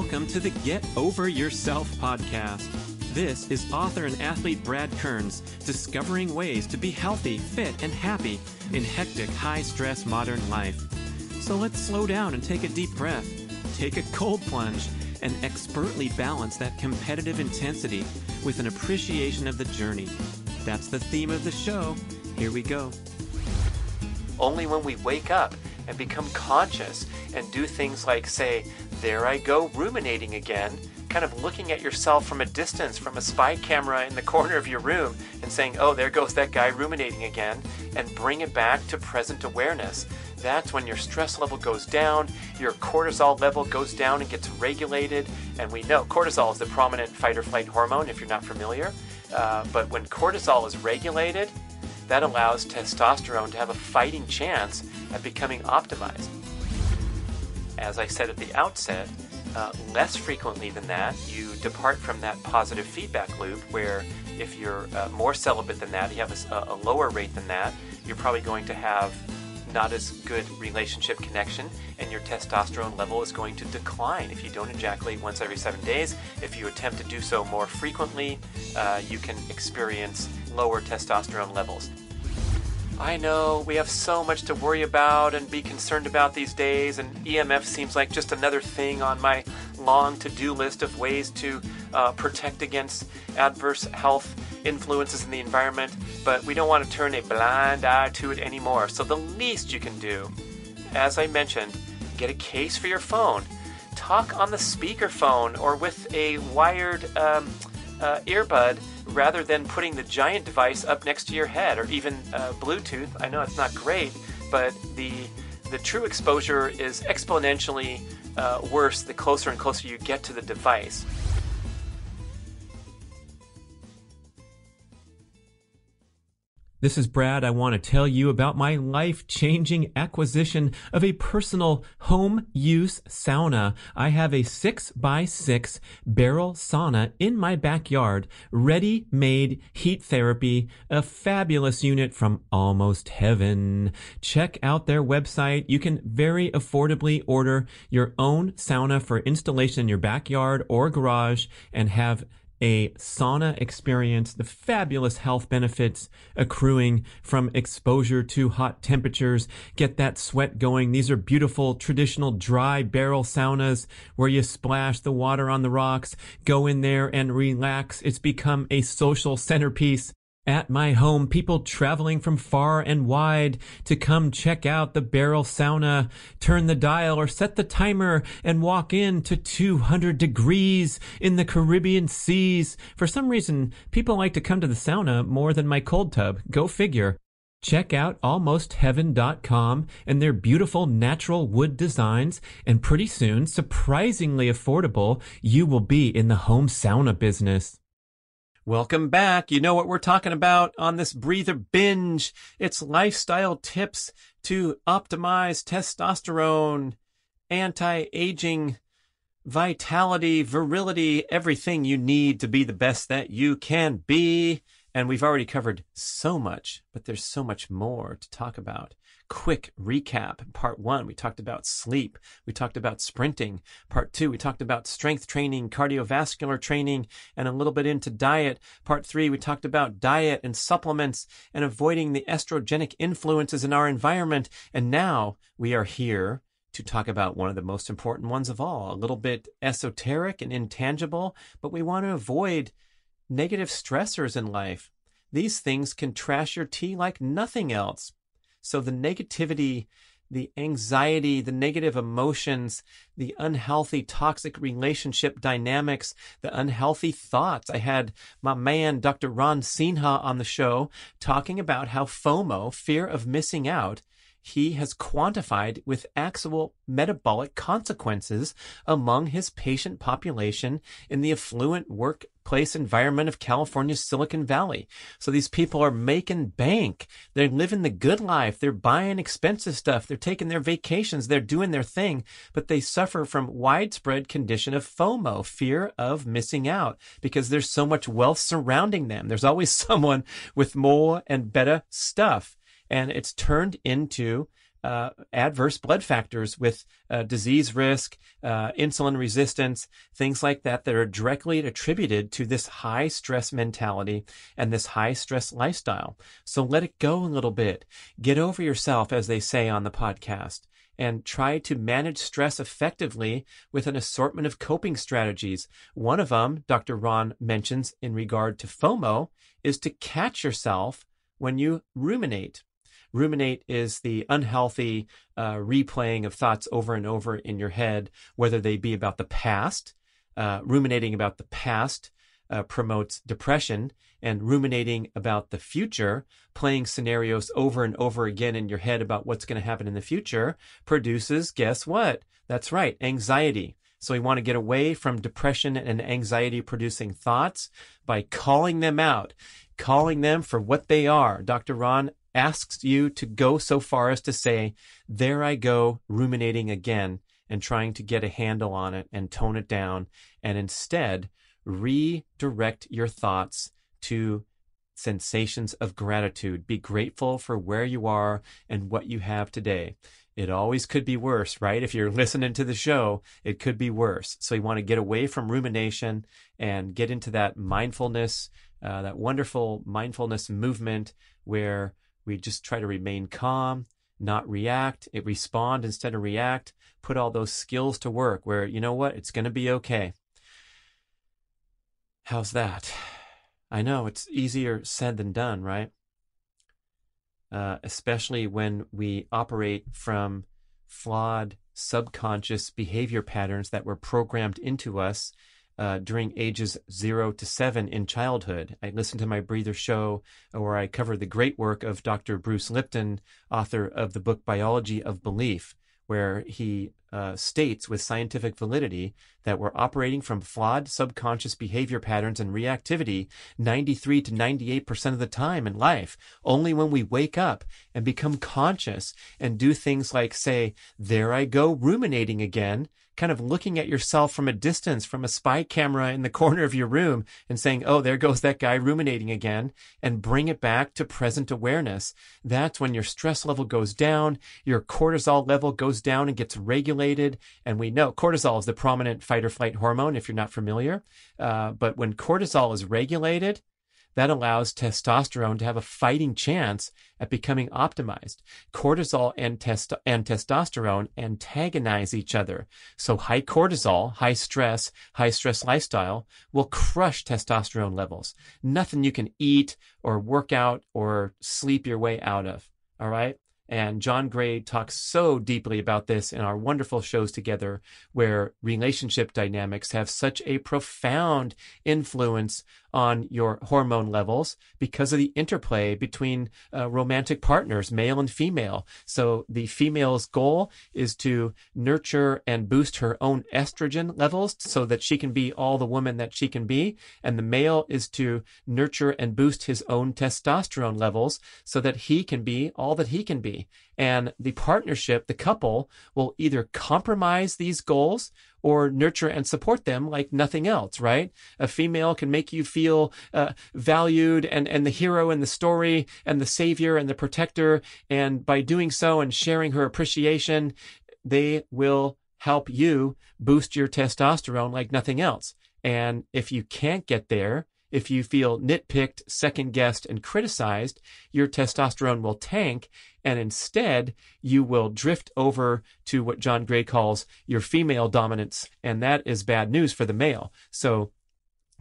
welcome to the Get Over Yourself podcast. This is author and athlete Brad Kearns discovering ways to be healthy, fit, and happy in hectic, high stress modern life. So let's slow down and take a deep breath, take a cold plunge, and expertly balance that competitive intensity with an appreciation of the journey. That's the theme of the show. Here we go. Only when we wake up and become conscious and do things like say, There I go ruminating again, kind of looking at yourself from a distance, from a spy camera in the corner of your room, and saying, Oh, there goes that guy ruminating again, and bring it back to present awareness. That's when your stress level goes down, your cortisol level goes down and gets regulated. And we know cortisol is the prominent fight or flight hormone if you're not familiar. Uh, but when cortisol is regulated, that allows testosterone to have a fighting chance at becoming optimized. As I said at the outset, uh, less frequently than that, you depart from that positive feedback loop where if you're uh, more celibate than that, you have a, a, lower rate than that, you're probably going to have not as good relationship connection and your testosterone level is going to decline if you don't ejaculate once every seven days. If you attempt to do so more frequently, uh, you can experience lower testosterone levels. I know we have so much to worry about and be concerned about these days, and EMF seems like just another thing on my long to do list of ways to uh, protect against adverse health influences in the environment, but we don't want to turn a blind eye to it anymore. So, the least you can do, as I mentioned, get a case for your phone, talk on the speakerphone or with a wired um, uh, earbud rather than putting the giant device up next to your head or even uh, Bluetooth. I know it's not great, but the the true exposure is exponentially uh, worse the closer and closer you get to the device. This is Brad. I want to tell you about my life changing acquisition of a personal home use sauna. I have a six by six barrel sauna in my backyard, ready made heat therapy, a fabulous unit from almost heaven. Check out their website. You can very affordably order your own sauna for installation in your backyard or garage and have a sauna experience, the fabulous health benefits accruing from exposure to hot temperatures, get that sweat going. These are beautiful traditional dry barrel saunas where you splash the water on the rocks, go in there and relax. It's become a social centerpiece at my home, people traveling from far and wide to come check out the barrel sauna, turn the dial or set the timer and walk in to 200 degrees in the Caribbean seas. For some reason, people like to come to the sauna more than my cold tub. Go figure. Check out almostheaven.com and their beautiful natural wood designs, and pretty soon, surprisingly affordable, you will be in the home sauna business. Welcome back. You know what we're talking about on this breather binge. It's lifestyle tips to optimize testosterone, anti-aging, vitality, virility, everything you need to be the best that you can be. And we've already covered so much, but there's so much more to talk about quick recap. Part one, we talked about sleep. We talked about sprinting. Part two, we talked about strength training, cardiovascular training, and a little bit into diet. Part three, we talked about diet and supplements and avoiding the estrogenic influences in our environment. And now we are here to talk about one of the most important ones of all, a little bit esoteric and intangible, but we want to avoid negative stressors in life. These things can trash your tea like nothing else. So the negativity, the anxiety, the negative emotions, the unhealthy, toxic relationship dynamics, the unhealthy thoughts. I had my man, Dr. Ron Sinha, on the show talking about how FOMO, fear of missing out, he has quantified with actual metabolic consequences among his patient population in the affluent workplace environment of California's Silicon Valley. So these people are making bank. They're living the good life. They're buying expensive stuff. They're taking their vacations. They're doing their thing, but they suffer from widespread condition of FOMO, fear of missing out, because there's so much wealth surrounding them. There's always someone with more and better stuff and it's turned into uh, adverse blood factors with uh, disease risk, uh, insulin resistance, things like that that are directly attributed to this high stress mentality and this high stress lifestyle. So let it go a little bit. Get over yourself, as they say on the podcast and try to manage stress effectively with an assortment of coping strategies. One of them, Dr. Ron mentions in regard to FOMO, is to catch yourself when you ruminate. Ruminate is the unhealthy uh, replaying of thoughts over and over in your head, whether they be about the past, uh, ruminating about the past, uh, promotes depression and ruminating about the future, playing scenarios over and over again in your head about what's going to happen in the future produces, guess what? That's right, anxiety. So we want to get away from depression and anxiety producing thoughts by calling them out, calling them for what they are. Dr. Ron asks you to go so far as to say, there I go ruminating again and trying to get a handle on it and tone it down. And instead, redirect your thoughts to sensations of gratitude. Be grateful for where you are and what you have today. It always could be worse, right? If you're listening to the show, it could be worse. So you want to get away from rumination and get into that mindfulness, uh, that wonderful mindfulness movement where we just try to remain calm, not react, it respond instead of react, put all those skills to work where, you know what, it's going to be okay. How's that? I know it's easier said than done, right? Uh, especially when we operate from flawed subconscious behavior patterns that were programmed into us uh, during ages zero to seven in childhood. I listened to my breather show where I cover the great work of Dr. Bruce Lipton, author of the book Biology of Belief, where he uh, states with scientific validity that we're operating from flawed subconscious behavior patterns and reactivity 93 to 98% of the time in life. Only when we wake up and become conscious and do things like say, there I go ruminating again, kind of looking at yourself from a distance, from a spy camera in the corner of your room and saying, oh, there goes that guy ruminating again, and bring it back to present awareness. That's when your stress level goes down, your cortisol level goes down and gets regulated. And we know cortisol is the prominent fight or flight hormone, if you're not familiar. Uh, but when cortisol is regulated, that allows testosterone to have a fighting chance at becoming optimized. Cortisol and, test- and testosterone antagonize each other. So high cortisol, high stress, high stress lifestyle will crush testosterone levels. Nothing you can eat or work out or sleep your way out of. All right. And John Gray talks so deeply about this in our wonderful shows together, where relationship dynamics have such a profound influence on your hormone levels because of the interplay between uh, romantic partners, male and female. So the female's goal is to nurture and boost her own estrogen levels so that she can be all the woman that she can be. And the male is to nurture and boost his own testosterone levels so that he can be all that he can be. And the partnership, the couple will either compromise these goals or nurture and support them like nothing else, right? A female can make you feel uh, valued and, and the hero in the story and the savior and the protector. And by doing so and sharing her appreciation, they will help you boost your testosterone like nothing else. And if you can't get there, if you feel nitpicked, second guessed, and criticized, your testosterone will tank, and instead you will drift over to what John Gray calls your female dominance, and that is bad news for the male. So,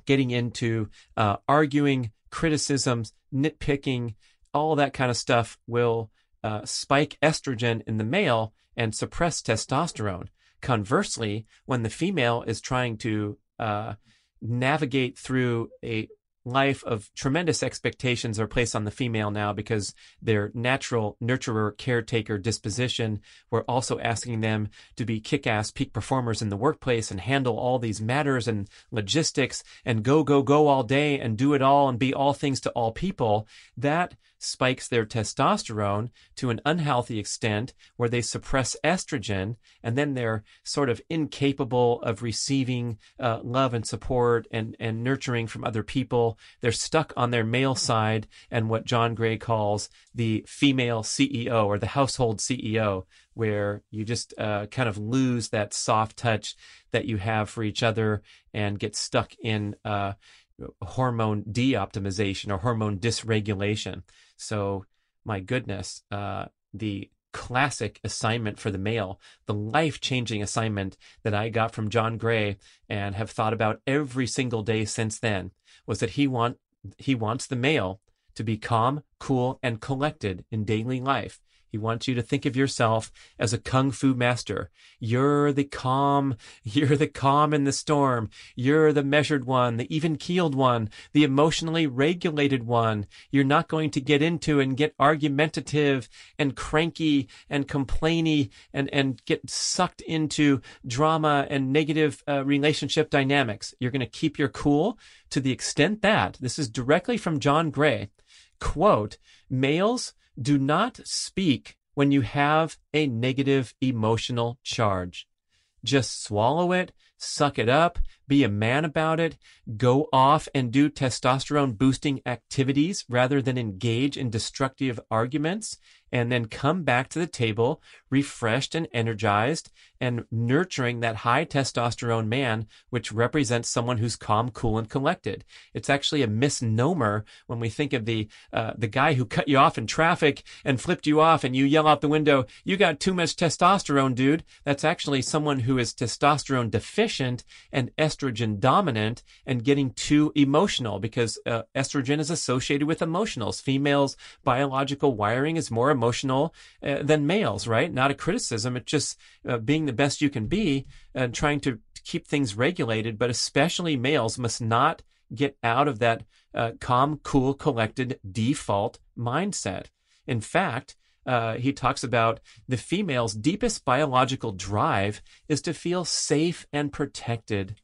getting into uh, arguing, criticisms, nitpicking, all that kind of stuff will uh, spike estrogen in the male and suppress testosterone. Conversely, when the female is trying to uh, navigate through a life of tremendous expectations are placed on the female now because their natural nurturer caretaker disposition we're also asking them to be kick-ass peak performers in the workplace and handle all these matters and logistics and go go go all day and do it all and be all things to all people. That spikes their testosterone to an unhealthy extent where they suppress estrogen and then they're sort of incapable of receiving uh, love and support and, and nurturing from other people. They're stuck on their male side and what John Gray calls the female CEO or the household CEO, where you just uh, kind of lose that soft touch that you have for each other and get stuck in uh, hormone de-optimization or hormone dysregulation. So, my goodness, uh, the classic assignment for the male, the life changing assignment that I got from John Gray and have thought about every single day since then was that he want he wants the male to be calm, cool, and collected in daily life. He wants you to think of yourself as a kung fu master. You're the calm, you're the calm in the storm. You're the measured one, the even keeled one, the emotionally regulated one. You're not going to get into and get argumentative and cranky and complainy and, and get sucked into drama and negative uh, relationship dynamics. You're going to keep your cool to the extent that this is directly from John Gray. Quote, males do not speak when you have a negative emotional charge. Just swallow it, suck it up, be a man about it, go off and do testosterone boosting activities rather than engage in destructive arguments, and then come back to the table refreshed and energized and nurturing that high testosterone man, which represents someone who's calm, cool, and collected. It's actually a misnomer when we think of the uh, the guy who cut you off in traffic and flipped you off, and you yell out the window, "You got too much testosterone, dude." That's actually someone who is testosterone deficient and estrogen dominant and getting too emotional because uh, estrogen is associated with emotionals. Females' biological wiring is more emotional uh, than males, right? Not a criticism. It's just uh, being the best you can be and trying to keep things regulated. But especially males must not get out of that uh, calm, cool, collected default mindset. In fact, uh, he talks about the female's deepest biological drive is to feel safe and protected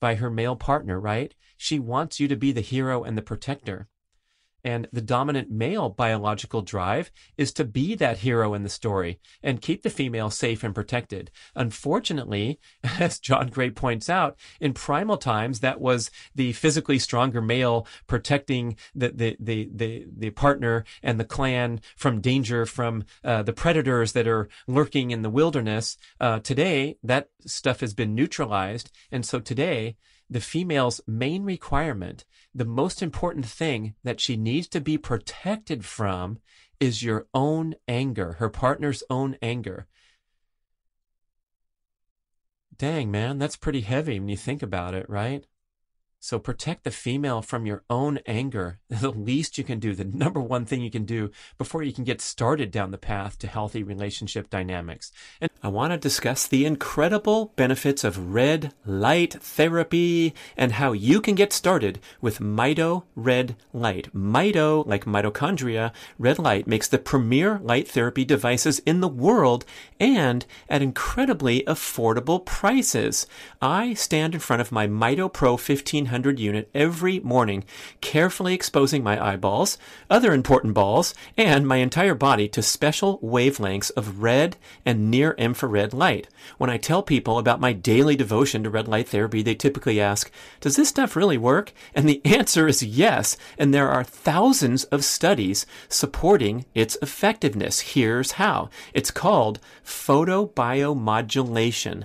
by her male partner, right? She wants you to be the hero and the protector. And the dominant male biological drive is to be that hero in the story and keep the female safe and protected. Unfortunately, as John Gray points out, in primal times, that was the physically stronger male protecting the, the, the, the, the partner and the clan from danger from uh, the predators that are lurking in the wilderness. Uh, today, that stuff has been neutralized. And so today, the female's main requirement, the most important thing that she needs to be protected from is your own anger, her partner's own anger. Dang, man, that's pretty heavy when you think about it, right? So protect the female from your own anger. The least you can do, the number one thing you can do before you can get started down the path to healthy relationship dynamics. And I want to discuss the incredible benefits of red light therapy and how you can get started with Mito Red Light. Mito, like mitochondria, red light makes the premier light therapy devices in the world and at incredibly affordable prices. I stand in front of my Mito Pro 1500 unit every morning, carefully exposing my eyeballs, other important balls, and my entire body to special wavelengths of red and near infrared light. When I tell people about my daily devotion to red light therapy, they typically ask, Does this stuff really work? And the answer is yes. And there are thousands of studies supporting its effectiveness. Here's how it's called photobiomodulation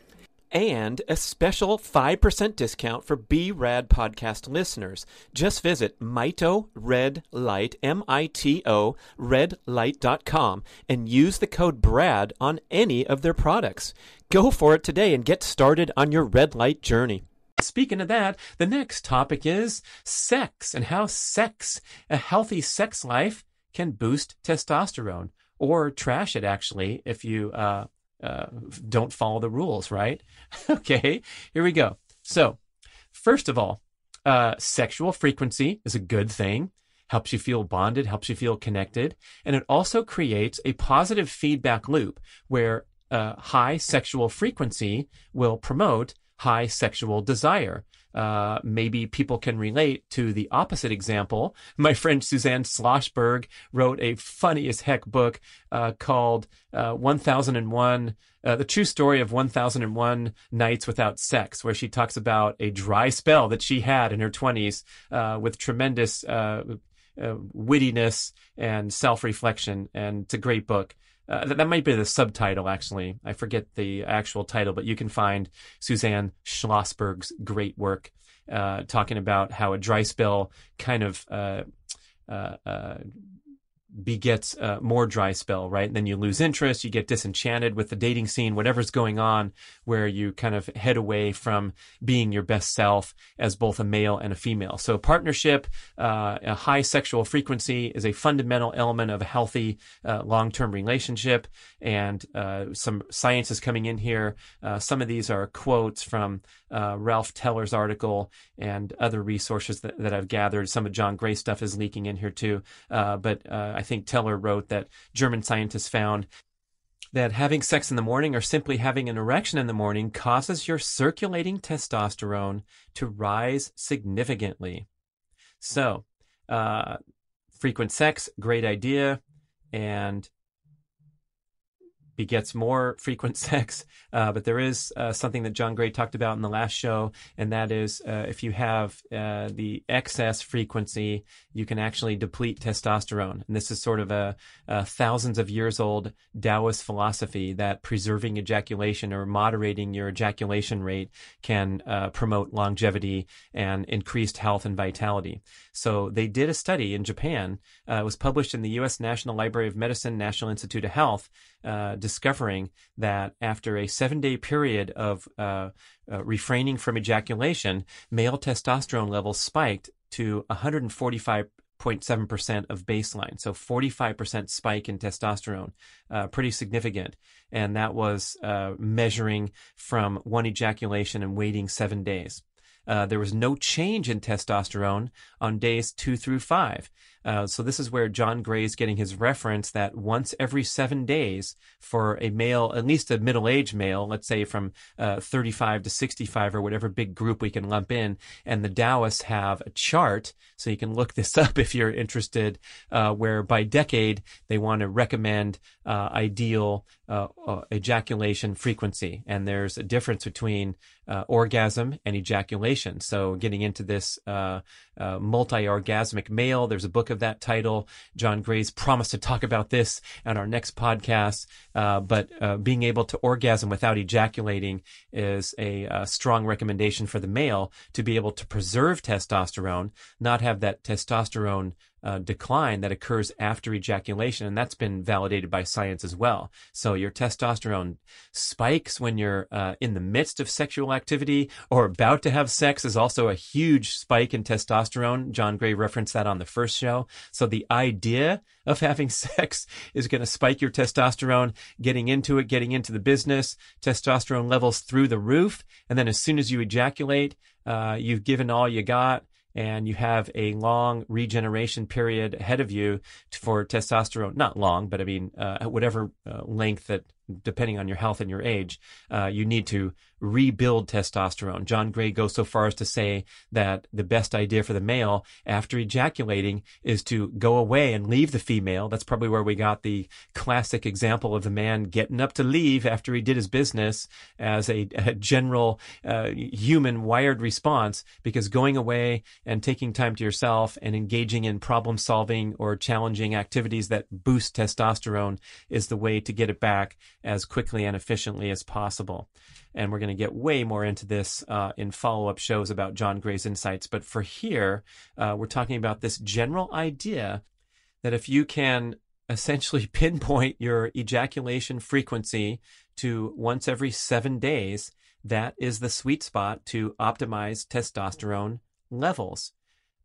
and a special 5% discount for B-Rad podcast listeners. Just visit Mito Red Light, M-I-T-O, redlight.com and use the code BRAD on any of their products. Go for it today and get started on your red light journey. Speaking of that, the next topic is sex and how sex, a healthy sex life, can boost testosterone or trash it actually if you uh, uh, don't follow the rules, right? okay, here we go. So, first of all, uh, sexual frequency is a good thing. Helps you feel bonded, helps you feel connected. And it also creates a positive feedback loop where uh, high sexual frequency will promote high sexual desire. Uh, maybe people can relate to the opposite example. My friend Suzanne Schlosberg wrote a funny as heck book uh, called uh, 1001 uh, the true story of 1001 nights without sex where she talks about a dry spell that she had in her 20s uh, with tremendous wittiness and self-reflection and it's a great book uh, that, that, might be the subtitle, actually. I forget the actual title, but you can find Suzanne Schlosberg's great work uh, talking about how a dry spell kind of uh, uh, uh begets uh, more dry spell, right? And then you lose interest, you get disenchanted with the dating scene, whatever's going on, where you kind of head away from being your best self as both a male and a female. So partnership, uh, a high sexual frequency is a fundamental element of a healthy uh, long-term relationship. And uh, some science is coming in here. Uh, some of these are quotes from uh, Ralph Teller's article and other resources that, that I've gathered. Some of John Gray stuff is leaking in here too. but I think Teller wrote that German scientists found that having sex in the morning or simply having an erection in the morning causes your circulating testosterone to rise significantly. So, uh, frequent sex, great idea. And begets more frequent sex. Uh, but there is uh, something that John Gray talked about in the last show, and that is uh, if you have uh, the excess frequency, you can actually deplete testosterone. And this is sort of a, a thousands of years old Taoist philosophy that preserving ejaculation or moderating your ejaculation rate can uh, promote longevity and increased health and vitality. So they did a study in Japan. Uh, it was published in the U.S. National Library of Medicine, National Institute of Health, discovering that after a seven-day period of uh, uh refraining from ejaculation, male testosterone levels spiked to 145 0.7% of baseline. So 45% spike in testosterone, uh, pretty significant. And that was uh, measuring from one ejaculation and waiting seven days. Uh, there was no change in testosterone on days two through five. Uh, so this is where John Gray is getting his reference that once every seven days for a male, at least a middle-aged male, let's say from uh, 35 to 65 or whatever big group we can lump in, and the Taoists have a chart, so you can look this up if you're interested, uh, where by decade they want to recommend uh, ideal uh, uh, ejaculation frequency, and there's a difference between orgasm and ejaculation. So getting into this multi-orgasmic male, there's a book of that title. John Gray's promised to talk about this on our next podcast. Uh, but uh, being able to orgasm without ejaculating is a, a, strong recommendation for the male to be able to preserve testosterone, not have that testosterone uh, decline that occurs after ejaculation, and that's been validated by science as well. So your testosterone spikes when you're uh, in the midst of sexual activity or about to have sex is also a huge spike in testosterone. John Gray referenced that on the first show. So the idea of having sex is going to spike your testosterone, getting into it, getting into the business, testosterone levels through the roof, and then as soon as you ejaculate, uh, you've given all you got and you have a long regeneration period ahead of you for testosterone. Not long, but I mean, uh, whatever uh, length that depending on your health and your age, uh, you need to rebuild testosterone. John Gray goes so far as to say that the best idea for the male after ejaculating is to go away and leave the female. That's probably where we got the classic example of the man getting up to leave after he did his business as a, a general uh, human wired response because going away and taking time to yourself and engaging in problem solving or challenging activities that boost testosterone is the way to get it back as quickly and efficiently as possible. And we're going to get way more into this uh, in follow up shows about John Gray's insights. But for here, uh, we're talking about this general idea that if you can essentially pinpoint your ejaculation frequency to once every seven days, that is the sweet spot to optimize testosterone levels.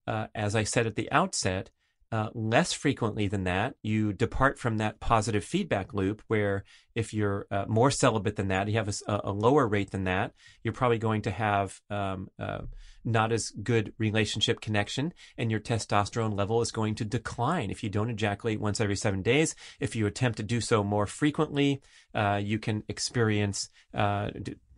Uh, as I said at the outset, uh, less frequently than that, you depart from that positive feedback loop where if you're uh, more celibate than that, you have a, a, lower rate than that, you're probably going to have um, uh, not as good relationship connection and your testosterone level is going to decline if you don't ejaculate once every seven days. If you attempt to do so more frequently, uh, you can experience uh,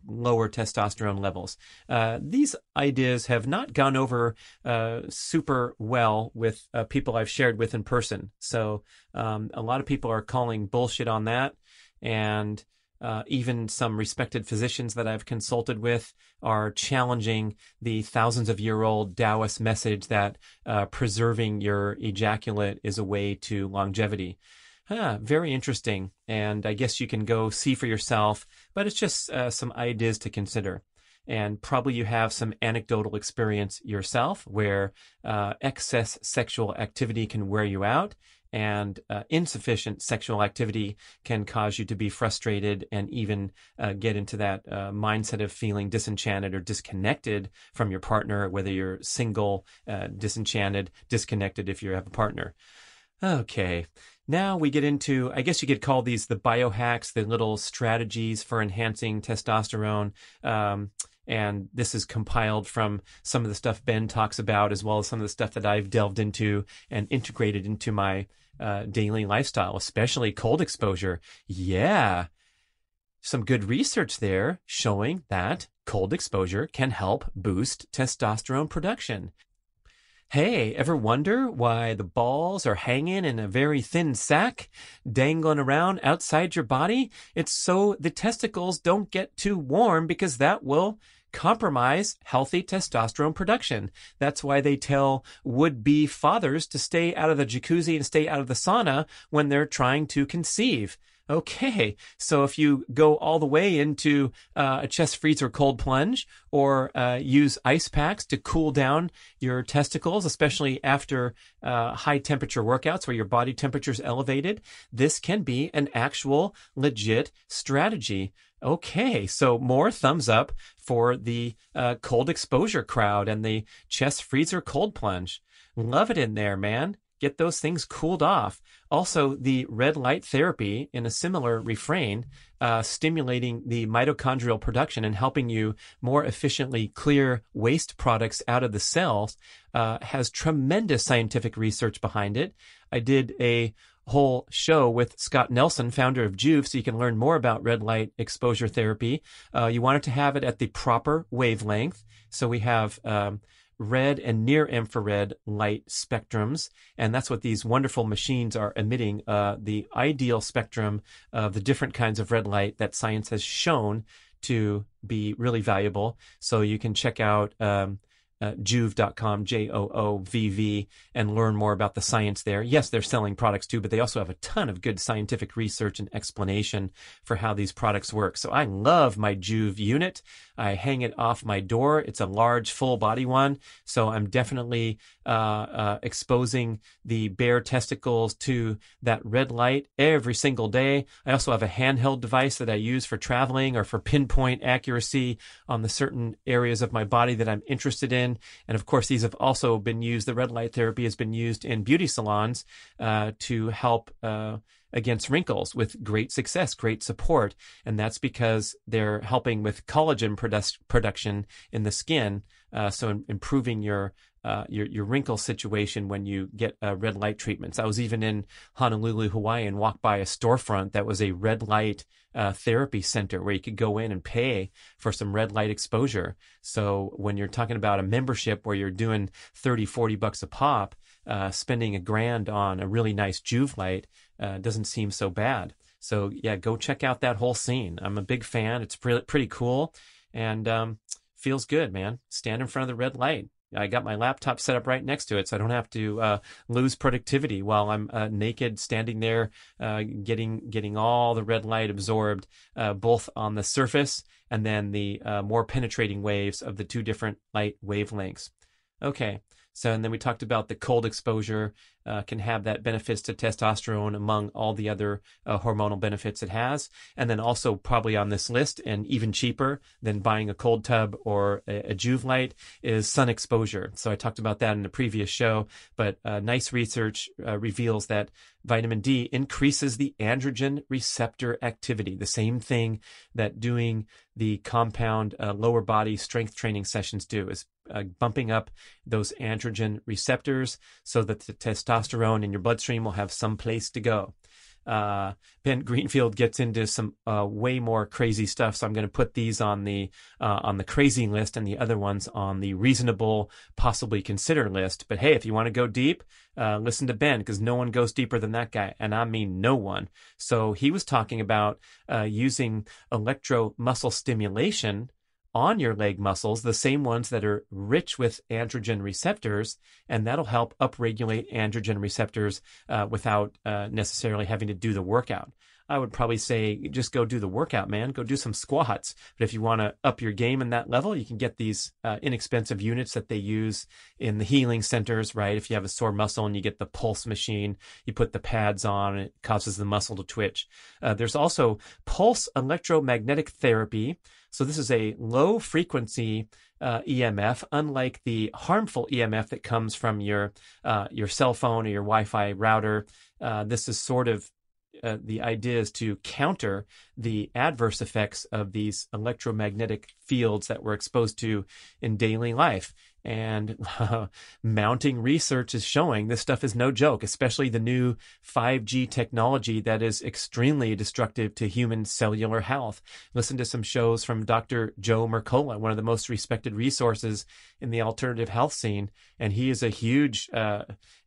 lower testosterone levels. Uh, these ideas have not gone over uh, super well with uh, people I've shared with in person. So um, a lot of people are calling bullshit on that. And uh, even some respected physicians that I've consulted with are challenging the thousands of year old Taoist message that uh, preserving your ejaculate is a way to longevity. Huh, very interesting. And I guess you can go see for yourself, but it's just uh, some ideas to consider. And probably you have some anecdotal experience yourself where uh, excess sexual activity can wear you out and uh, insufficient sexual activity can cause you to be frustrated and even uh, get into that uh, mindset of feeling disenchanted or disconnected from your partner, whether you're single, uh, disenchanted, disconnected if you have a partner. Okay. Now we get into, I guess you could call these the biohacks, the little strategies for enhancing testosterone. Um, and this is compiled from some of the stuff Ben talks about, as well as some of the stuff that I've delved into and integrated into my uh, daily lifestyle, especially cold exposure. Yeah. Some good research there showing that cold exposure can help boost testosterone production. Hey, ever wonder why the balls are hanging in a very thin sack, dangling around outside your body? It's so the testicles don't get too warm because that will compromise healthy testosterone production. That's why they tell would be fathers to stay out of the jacuzzi and stay out of the sauna when they're trying to conceive. Okay, so if you go all the way into uh, a chest freeze or cold plunge, or uh, use ice packs to cool down your testicles, especially after uh, high temperature workouts where your body temperature is elevated, this can be an actual legit strategy. Okay, so more thumbs up for the uh, cold exposure crowd and the chest freezer cold plunge. Love it in there, man get those things cooled off. Also, the red light therapy in a similar refrain, uh, stimulating the mitochondrial production and helping you more efficiently clear waste products out of the cells, uh, has tremendous scientific research behind it. I did a whole show with Scott Nelson, founder of Joovv, so you can learn more about red light exposure therapy. Uh, you wanted to have it at the proper wavelength. So we have um, red and near infrared light spectrums. And that's what these wonderful machines are emitting uh, the ideal spectrum of the different kinds of red light that science has shown to be really valuable. So you can check out um, uh, joovv.com, J O O V V, and learn more about the science there. Yes, they're selling products too, but they also have a ton of good scientific research and explanation for how these products work. So I love my Joovv unit. I hang it off my door. It's a large, full body one. So I'm definitely uh, uh, exposing the bare testicles to that red light every single day. I also have a handheld device that I use for traveling or for pinpoint accuracy on the certain areas of my body that I'm interested in. And of course, these have also been used. The red light therapy has been used in beauty salons uh, to help uh, against wrinkles with great success, great support. And that's because they're helping with collagen produ- production in the skin. Uh, so improving your uh, your your wrinkle situation when you get uh, red light treatments. I was even in Honolulu, Hawaii, and walked by a storefront that was a red light uh, therapy center where you could go in and pay for some red light exposure. So when you're talking about a membership where you're doing 30, 40 bucks a pop, uh, spending a grand on a really nice Joovv light uh, doesn't seem so bad. So yeah, go check out that whole scene. I'm a big fan. It's pretty pretty cool, and um, feels good, man. Stand in front of the red light. I got my laptop set up right next to it, so I don't have to uh, lose productivity while I'm uh, naked, standing there, uh, getting getting all the red light absorbed, uh, both on the surface and then the uh, more penetrating waves of the two different light wavelengths. Okay, so, and then we talked about the cold exposure uh, can have that benefits to testosterone among all the other uh, hormonal benefits it has. And then also probably on this list and even cheaper than buying a cold tub or a, a Joovv light is sun exposure. So I talked about that in the previous show, but uh, nice research uh, reveals that vitamin D increases the androgen receptor activity, the same thing that doing the compound uh, lower body strength training sessions do is uh, bumping up those androgen receptors so that the testosterone in your bloodstream will have some place to go. Uh, ben Greenfield gets into some uh, way more crazy stuff, so I'm going to put these on the uh, on the crazy list and the other ones on the reasonable, possibly consider list. But hey, if you want to go deep, uh, listen to Ben because no one goes deeper than that guy, and I mean no one. So he was talking about uh, using electro muscle stimulation on your leg muscles, the same ones that are rich with androgen receptors, and that'll help upregulate androgen receptors uh, without uh, necessarily having to do the workout. I would probably say just go do the workout, man. Go do some squats. But if you want to up your game in that level, you can get these uh, inexpensive units that they use in the healing centers, right? If you have a sore muscle and you get the pulse machine, you put the pads on, it causes the muscle to twitch. Uh, there's also pulse electromagnetic therapy. So this is a low frequency uh, EMF, unlike the harmful EMF that comes from your uh, your cell phone or your Wi-Fi router. Uh, this is sort of uh, the idea is to counter the adverse effects of these electromagnetic fields that we're exposed to in daily life. And uh, mounting research is showing this stuff is no joke, especially the new 5G technology that is extremely destructive to human cellular health. Listen to some shows from Dr. Joe Mercola, one of the most respected resources in the alternative health scene. And he is a huge uh,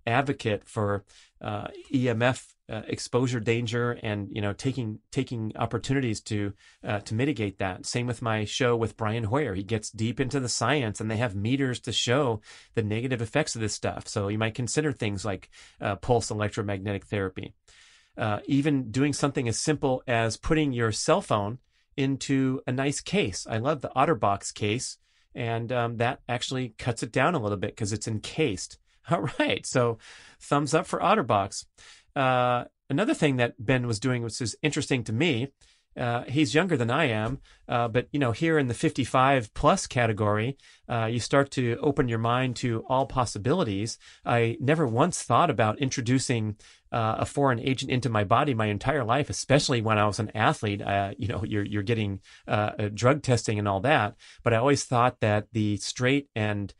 advocate for uh, EMF uh, exposure danger and you know taking taking opportunities to uh, to mitigate that. Same with my show with Brian Hoyer. He gets deep into the science, and they have meters to show the negative effects of this stuff. So you might consider things like uh, pulse electromagnetic therapy, uh, even doing something as simple as putting your cell phone into a nice case. I love the OtterBox case, and um, that actually cuts it down a little bit because it's encased. All right, so thumbs up for OtterBox. Uh, another thing that Ben was doing, which is interesting to me, uh, he's younger than I am, uh, but you know, here in the 55 plus category, uh, you start to open your mind to all possibilities. I never once thought about introducing uh, a foreign agent into my body my entire life, especially when I was an athlete. Uh, you know, you're you're getting drug testing and all that, but I always thought that the straight and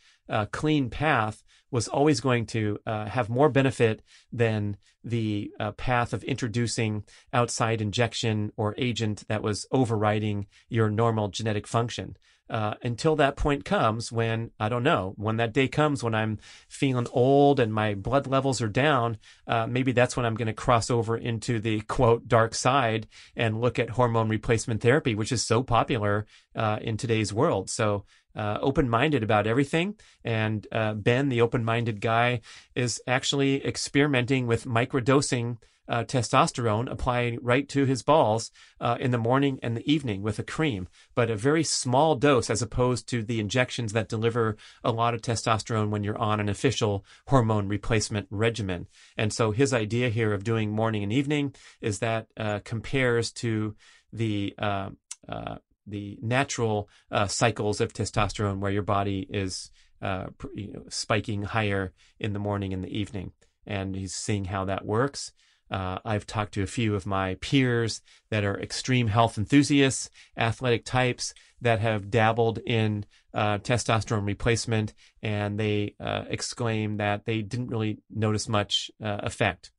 clean path was always going to uh, have more benefit than the uh, path of introducing outside injection or agent that was overriding your normal genetic function. Uh, until that point comes when I don't know when that day comes when I'm feeling old and my blood levels are down. Uh, maybe that's when I'm going to cross over into the quote dark side and look at hormone replacement therapy, which is so popular uh, in today's world. So uh, open minded about everything. And uh, Ben, the open minded guy, is actually experimenting with microdosing uh, testosterone applying right to his balls uh, in the morning and the evening with a cream, but a very small dose as opposed to the injections that deliver a lot of testosterone when you're on an official hormone replacement regimen. And so his idea here of doing morning and evening is that uh, compares to the uh, uh, the natural uh, cycles of testosterone where your body is you know, spiking higher in the morning and the evening. And he's seeing how that works. Uh, I've talked to a few of my peers that are extreme health enthusiasts, athletic types that have dabbled in uh, testosterone replacement, and they uh, exclaim that they didn't really notice much uh, effect.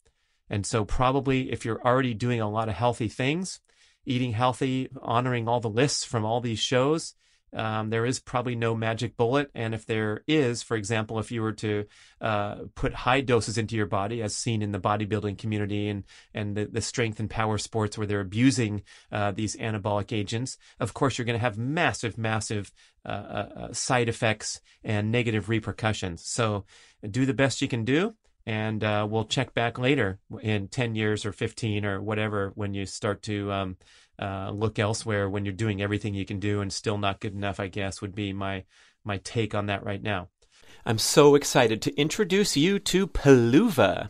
And so, probably if you're already doing a lot of healthy things, eating healthy, honoring all the lists from all these shows, um, there is probably no magic bullet. And if there is, for example, if you were to uh, put high doses into your body, as seen in the bodybuilding community and, and the, the strength and power sports where they're abusing uh, these anabolic agents, of course, you're going to have massive, massive uh, uh, uh, side effects and negative repercussions. So do the best you can do and uh, we'll check back later in 10 years or 15 or whatever when you start to um, uh, look elsewhere when you're doing everything you can do and still not good enough i guess would be my my take on that right now. I'm so excited to introduce you to Peluva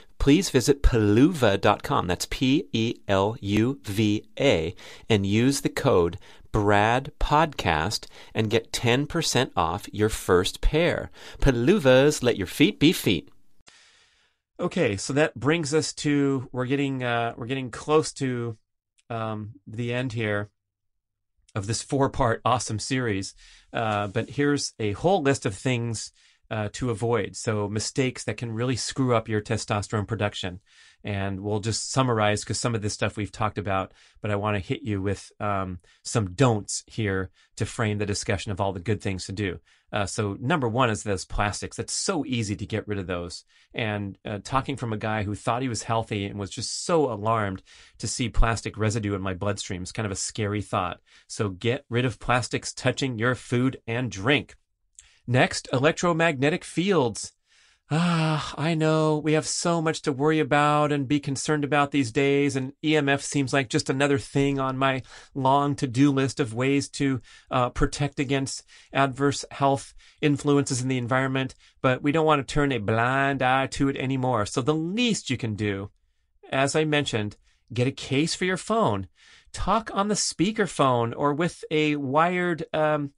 please visit peluva.com. That's P E L U V A and use the code Brad Podcast and get 10% off your first pair. Peluvas, let your feet be feet. Okay, so that brings us to we're getting uh, we're getting close to um, the end here of this four part awesome series. Uh, but here's a whole list of things uh, to avoid. So mistakes that can really screw up your testosterone production. And we'll just summarize because some of this stuff we've talked about, but I want to hit you with um, some don'ts here to frame the discussion of all the good things to do. Uh, so number one is those plastics. That's so easy to get rid of those. And uh, talking from a guy who thought he was healthy and was just so alarmed to see plastic residue in my bloodstream is kind of a scary thought. So get rid of plastics touching your food and drink. Next, electromagnetic fields. Ah, I know we have so much to worry about and be concerned about these days, and EMF seems like just another thing on my long to do list of ways to uh, protect against adverse health influences in the environment, but we don't want to turn a blind eye to it anymore. So, the least you can do, as I mentioned, get a case for your phone, talk on the speakerphone or with a wired, um,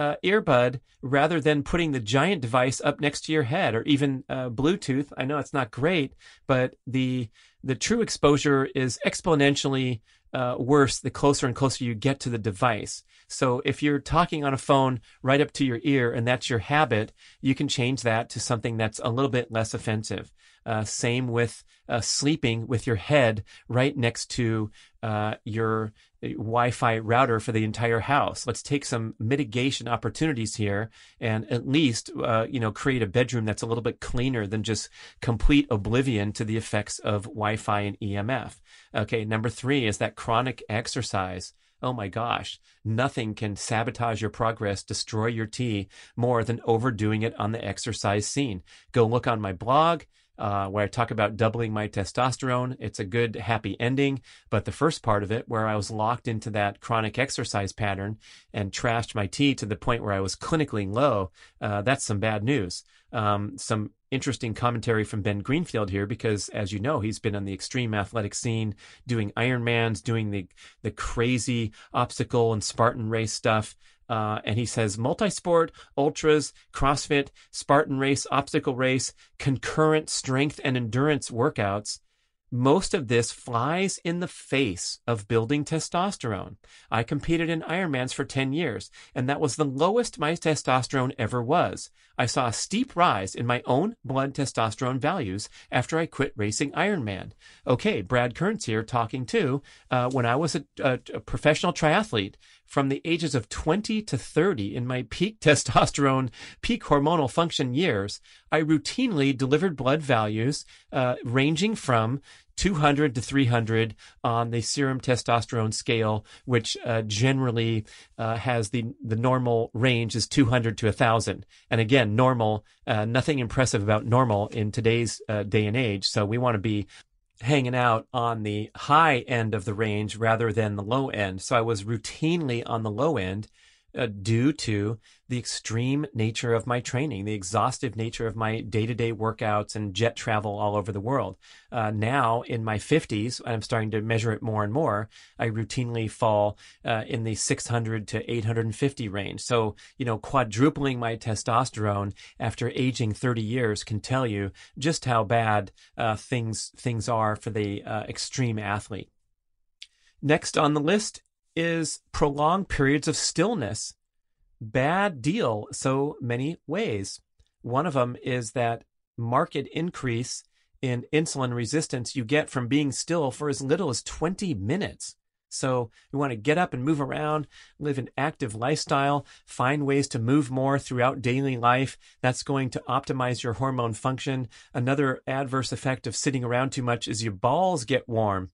uh, earbud rather than putting the giant device up next to your head or even uh, Bluetooth. I know it's not great, but the the true exposure is exponentially uh, worse the closer and closer you get to the device. So if you're talking on a phone right up to your ear and that's your habit, you can change that to something that's a little bit less offensive. Uh, same with uh, sleeping with your head right next to uh, your uh, Wi-Fi router for the entire house. Let's take some mitigation opportunities here, and at least uh, you know create a bedroom that's a little bit cleaner than just complete oblivion to the effects of Wi-Fi and EMF. Okay, number three is that chronic exercise. Oh my gosh, nothing can sabotage your progress, destroy your T more than overdoing it on the exercise scene. Go look on my blog uh, where I talk about doubling my testosterone. It's a good, happy ending. But the first part of it, where I was locked into that chronic exercise pattern and trashed my T to the point where I was clinically low, uh, that's some bad news. Um, some interesting commentary from Ben Greenfield here because, as you know, he's been on the extreme athletic scene, doing Ironmans, doing the the crazy obstacle and Spartan race stuff. Uh, and he says multi-sport, ultras, CrossFit, Spartan race, obstacle race, concurrent strength and endurance workouts most of this flies in the face of building testosterone. I competed in Ironmans for 10 years, and that was the lowest my testosterone ever was. I saw a steep rise in my own blood testosterone values after I quit racing Ironman. Okay, Brad Kearns here talking too. Uh, when I was a, a, a professional triathlete, from the ages of 20 to 30 in my peak testosterone, peak hormonal function years, I routinely delivered blood values uh, ranging from 200 to 300 on the serum testosterone scale, which uh, generally uh, has the the normal range is 200 to 1,000. And again, normal, uh, nothing impressive about normal in today's uh, day and age. So we want to be hanging out on the high end of the range rather than the low end. So I was routinely on the low end uh, due to the extreme nature of my training, the exhaustive nature of my day to day workouts and jet travel all over the world. Uh, now in my 50s, and I'm starting to measure it more and more. I routinely fall uh, in the 600 to 850 range. So, you know, quadrupling my testosterone after aging 30 years can tell you just how bad uh, things things are for the uh, extreme athlete. Next on the list is prolonged periods of stillness. Bad deal so many ways. One of them is that market increase in insulin resistance you get from being still for as little as 20 minutes. So we want to get up and move around, live an active lifestyle, find ways to move more throughout daily life. That's going to optimize your hormone function. Another adverse effect of sitting around too much is your balls get warm.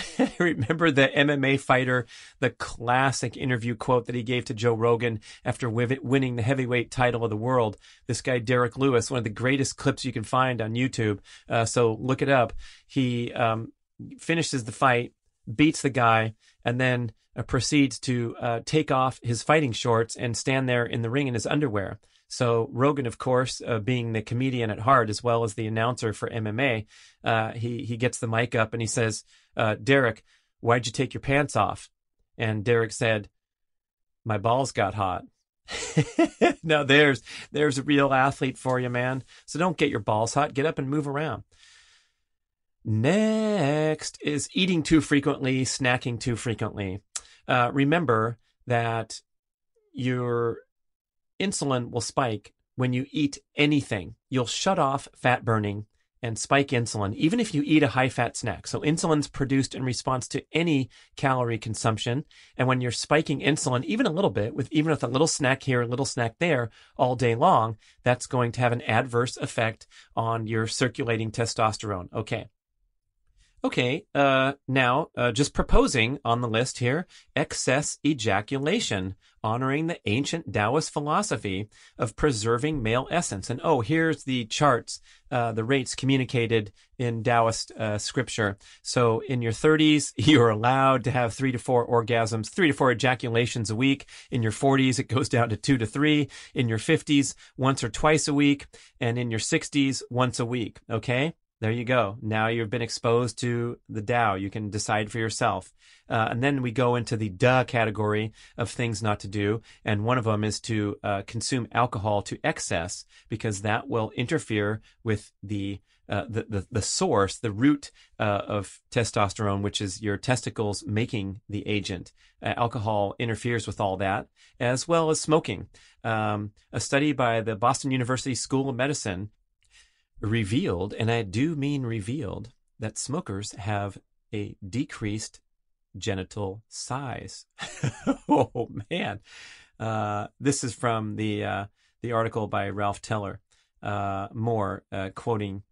remember the MMA fighter, the classic interview quote that he gave to Joe Rogan after winning the heavyweight title of the world. This guy, Derrick Lewis, one of the greatest clips you can find on YouTube. Uh, so look it up. He um, finishes the fight, beats the guy, and then uh, proceeds to uh, take off his fighting shorts and stand there in the ring in his underwear. So Rogan, of course, uh, being the comedian at heart as well as the announcer for MMA, uh, he he gets the mic up and he says, uh, "Derrick, why'd you take your pants off?" And Derrick said, "My balls got hot." now there's there's a real athlete for you, man. So don't get your balls hot. Get up and move around. Next is eating too frequently, snacking too frequently. Uh, remember that your insulin will spike when you eat anything. You'll shut off fat burning and spike insulin, even if you eat a high fat snack. So insulin's produced in response to any calorie consumption. And when you're spiking insulin, even a little bit with, even with a little snack here, a little snack there all day long, that's going to have an adverse effect on your circulating testosterone. Okay. Okay, uh, now uh, just proposing on the list here excess ejaculation, honoring the ancient Taoist philosophy of preserving male essence. And oh, here's the charts, uh, the rates communicated in Taoist uh, scripture. So in your 30s, you're allowed to have three to four orgasms, three to four ejaculations a week. In your 40s, it goes down to two to three. In your 50s, once or twice a week. And in your 60s, once a week. Okay? There you go. Now you've been exposed to the Tao. You can decide for yourself. Uh, and then we go into the duh category of things not to do. And one of them is to uh, consume alcohol to excess because that will interfere with the uh, the, the, the source, the root uh, of testosterone, which is your testicles making the agent. Uh, alcohol interferes with all that, as well as smoking. Um, a study by the Boston University School of Medicine revealed, and I do mean revealed, that smokers have a decreased genital size. oh man, uh, this is from the uh, the article by Ralph Teller. Uh, more uh, quoting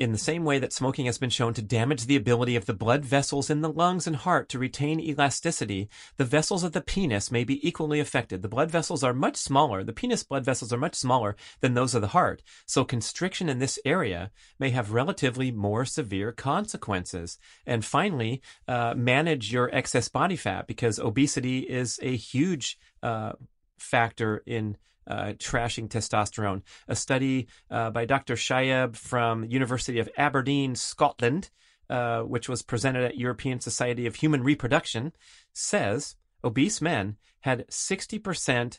in the same way that smoking has been shown to damage the ability of the blood vessels in the lungs and heart to retain elasticity, the vessels of the penis may be equally affected. The blood vessels are much smaller. The penis blood vessels are much smaller than those of the heart. So constriction in this area may have relatively more severe consequences. And finally, uh, manage your excess body fat because obesity is a huge uh, factor in uh, trashing testosterone. A study uh, by Dr. Shayeb from University of Aberdeen, Scotland, uh, which was presented at European Society of Human Reproduction, says obese men had 60%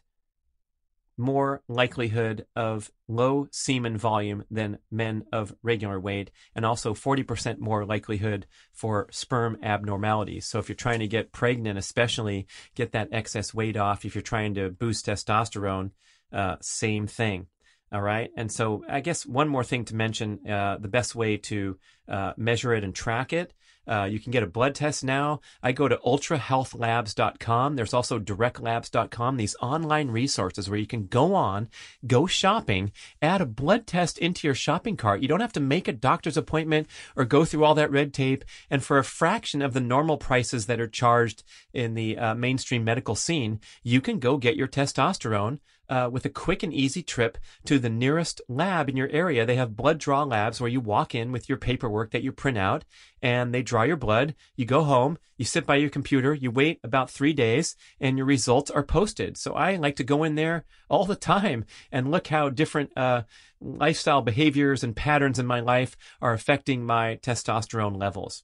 more likelihood of low semen volume than men of regular weight, and also 40% more likelihood for sperm abnormalities. So, if you're trying to get pregnant, especially get that excess weight off, if you're trying to boost testosterone, uh, same thing. All right. And so I guess one more thing to mention uh, the best way to uh, measure it and track it. Uh, you can get a blood test now. I go to ultrahealthlabs.com. There's also directlabs.com, these online resources where you can go on, go shopping, add a blood test into your shopping cart. You don't have to make a doctor's appointment or go through all that red tape. And for a fraction of the normal prices that are charged in the uh, mainstream medical scene, you can go get your testosterone uh, with a quick and easy trip to the nearest lab in your area. They have blood draw labs where you walk in with your paperwork that you print out and they draw your blood. You go home, you sit by your computer, you wait about three days, and your results are posted. So I like to go in there all the time and look how different uh, lifestyle behaviors and patterns in my life are affecting my testosterone levels.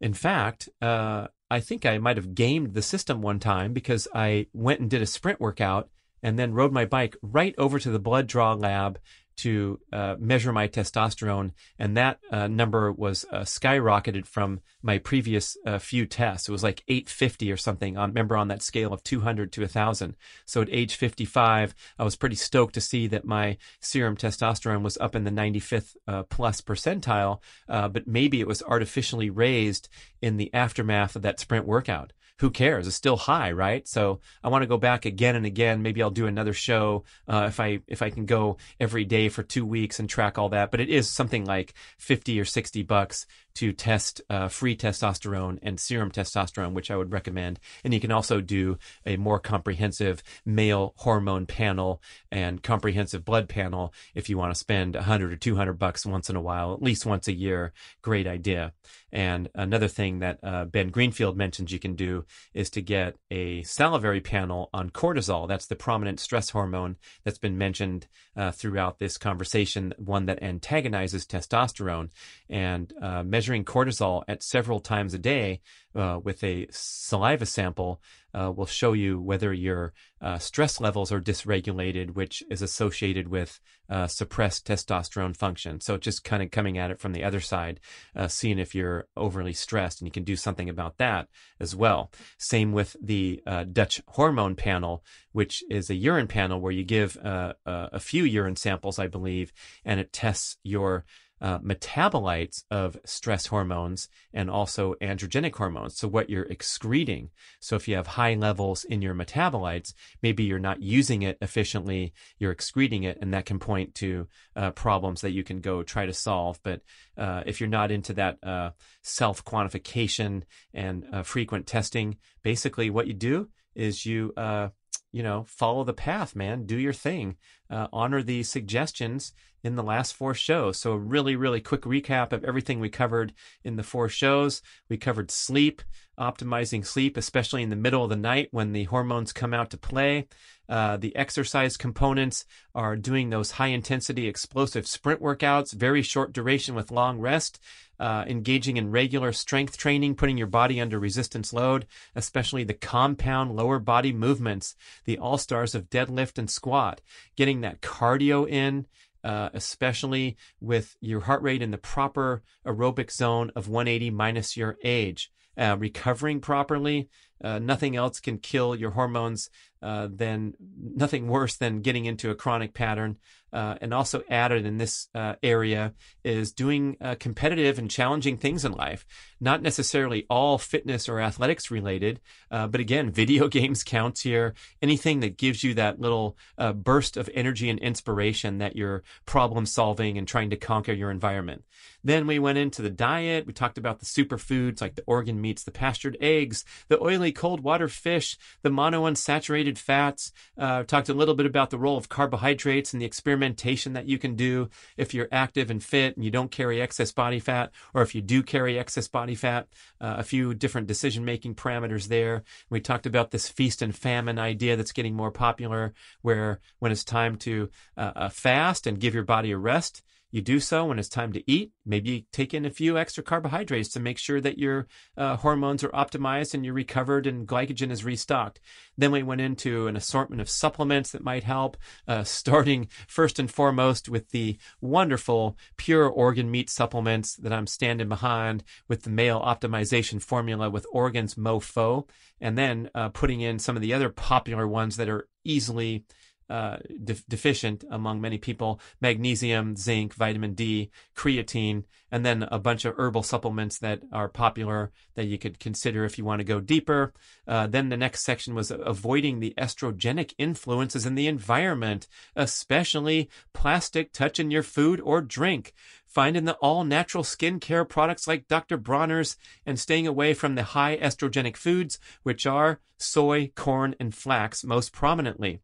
In fact, uh, I think I might have gamed the system one time because I went and did a sprint workout and then rode my bike right over to the blood draw lab to uh, measure my testosterone, and that uh, number was uh, skyrocketed from my previous uh, few tests. It was like 850 or something. Remember on that scale of 200 to 1,000. So at age 55, I was pretty stoked to see that my serum testosterone was up in the 95th uh, plus percentile, uh, but maybe it was artificially raised in the aftermath of that sprint workout who cares? It's still high, right? So I want to go back again and again. Maybe I'll do another show uh, if I if I can go every day for two weeks and track all that. But it is something like fifty or sixty bucks to test uh, free testosterone and serum testosterone, which I would recommend. And you can also do a more comprehensive male hormone panel and comprehensive blood panel if you want to spend 100 or 200 bucks once in a while, at least once a year. Great idea. And another thing that uh, Ben Greenfield mentions you can do is to get a salivary panel on cortisol. That's the prominent stress hormone that's been mentioned uh, throughout this conversation, one that antagonizes testosterone. And uh, measuring cortisol at several times a day uh, with a saliva sample uh, will show you whether your uh, stress levels are dysregulated, which is associated with uh, suppressed testosterone function. So just kind of coming at it from the other side, uh, seeing if you're overly stressed, and you can do something about that as well. Same with the Dutch hormone panel, which is a urine panel where you give a few urine samples, I believe, and it tests your uh, metabolites of stress hormones and also androgenic hormones. So, what you're excreting. So, if you have high levels in your metabolites, maybe you're not using it efficiently, you're excreting it, and that can point to uh, problems that you can go try to solve. But uh, if you're not into that uh, self quantification and uh, frequent testing, basically what you do is you uh, you know, follow the path, man. Do your thing. Uh, honor the suggestions in the last four shows. So, a really, really quick recap of everything we covered in the four shows. We covered sleep, optimizing sleep, especially in the middle of the night when the hormones come out to play. Uh, the exercise components are doing those high intensity explosive sprint workouts, very short duration with long rest, uh, engaging in regular strength training, putting your body under resistance load, especially the compound lower body movements, the all stars of deadlift and squat, getting that cardio in. Uh, especially with your heart rate in the proper aerobic zone of 180 minus your age. Uh, recovering properly, uh, nothing else can kill your hormones uh, nothing worse than getting into a chronic pattern. Uh, and also added in this uh, area is doing uh, competitive and challenging things in life. Not necessarily all fitness or athletics related, uh, but again, video games counts here. Anything that gives you that little burst of energy and inspiration that you're problem solving and trying to conquer your environment. Then we went into the diet. We talked about the superfoods like the organ meats, the pastured eggs, the oily cold water fish, the monounsaturated fats. Uh, talked a little bit about the role of carbohydrates and the experimentation that you can do if you're active and fit and you don't carry excess body fat, or if you do carry excess body fat. Uh, a few different decision making parameters there. We talked about this feast and famine idea that's getting more popular, where when it's time to uh, uh fast and give your body a rest, you do so when it's time to eat. Maybe take in a few extra carbohydrates to make sure that your uh, hormones are optimized and you're recovered and glycogen is restocked. Then we went into an assortment of supplements that might help, uh, starting first and foremost with the wonderful pure organ meat supplements that I'm standing behind with the male optimization formula with organs mofo, and then uh, putting in some of the other popular ones that are easily uh, de- deficient among many people magnesium, zinc, vitamin D, creatine, and then a bunch of herbal supplements that are popular that you could consider if you want to go deeper. Uh, then the next section was avoiding the estrogenic influences in the environment, especially plastic touching your food or drink. Finding the all natural skincare products like Dr. Bronner's and staying away from the high estrogenic foods, which are soy, corn, and flax most prominently.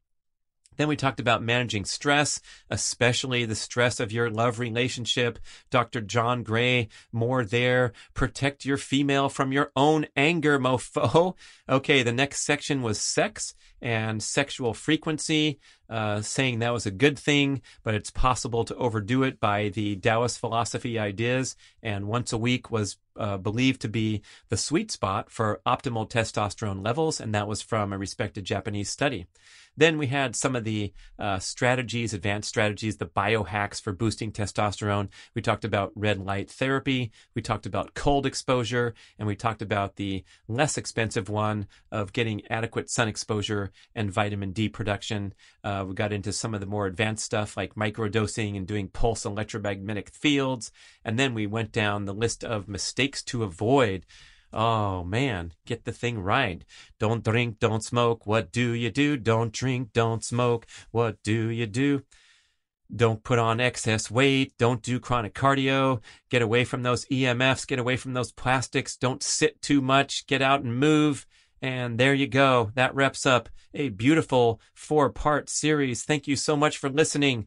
Then we talked about managing stress, especially the stress of your love relationship. Dr. John Gray, more there. Protect your female from your own anger, mofo. Okay, the next section was sex and sexual frequency, uh, saying that was a good thing, but it's possible to overdo it by the Taoist philosophy ideas. And once a week was uh, believed to be the sweet spot for optimal testosterone levels, and that was from a respected Japanese study. Then we had some of the uh, strategies, advanced strategies, the biohacks for boosting testosterone. We talked about red light therapy. We talked about cold exposure, and we talked about the less expensive one of getting adequate sun exposure and vitamin D production. Uh, we got into some of the more advanced stuff like microdosing and doing pulse electromagnetic fields. And then we went down the list of mistakes to avoid. Oh man, get the thing right. Don't drink, don't smoke. What do you do? Don't drink, don't smoke. What do you do? Don't put on excess weight. Don't do chronic cardio. Get away from those EMFs. Get away from those plastics. Don't sit too much. Get out and move. And there you go. That wraps up a beautiful four part series. Thank you so much for listening.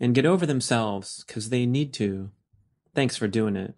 and get over themselves because they need to. Thanks for doing it.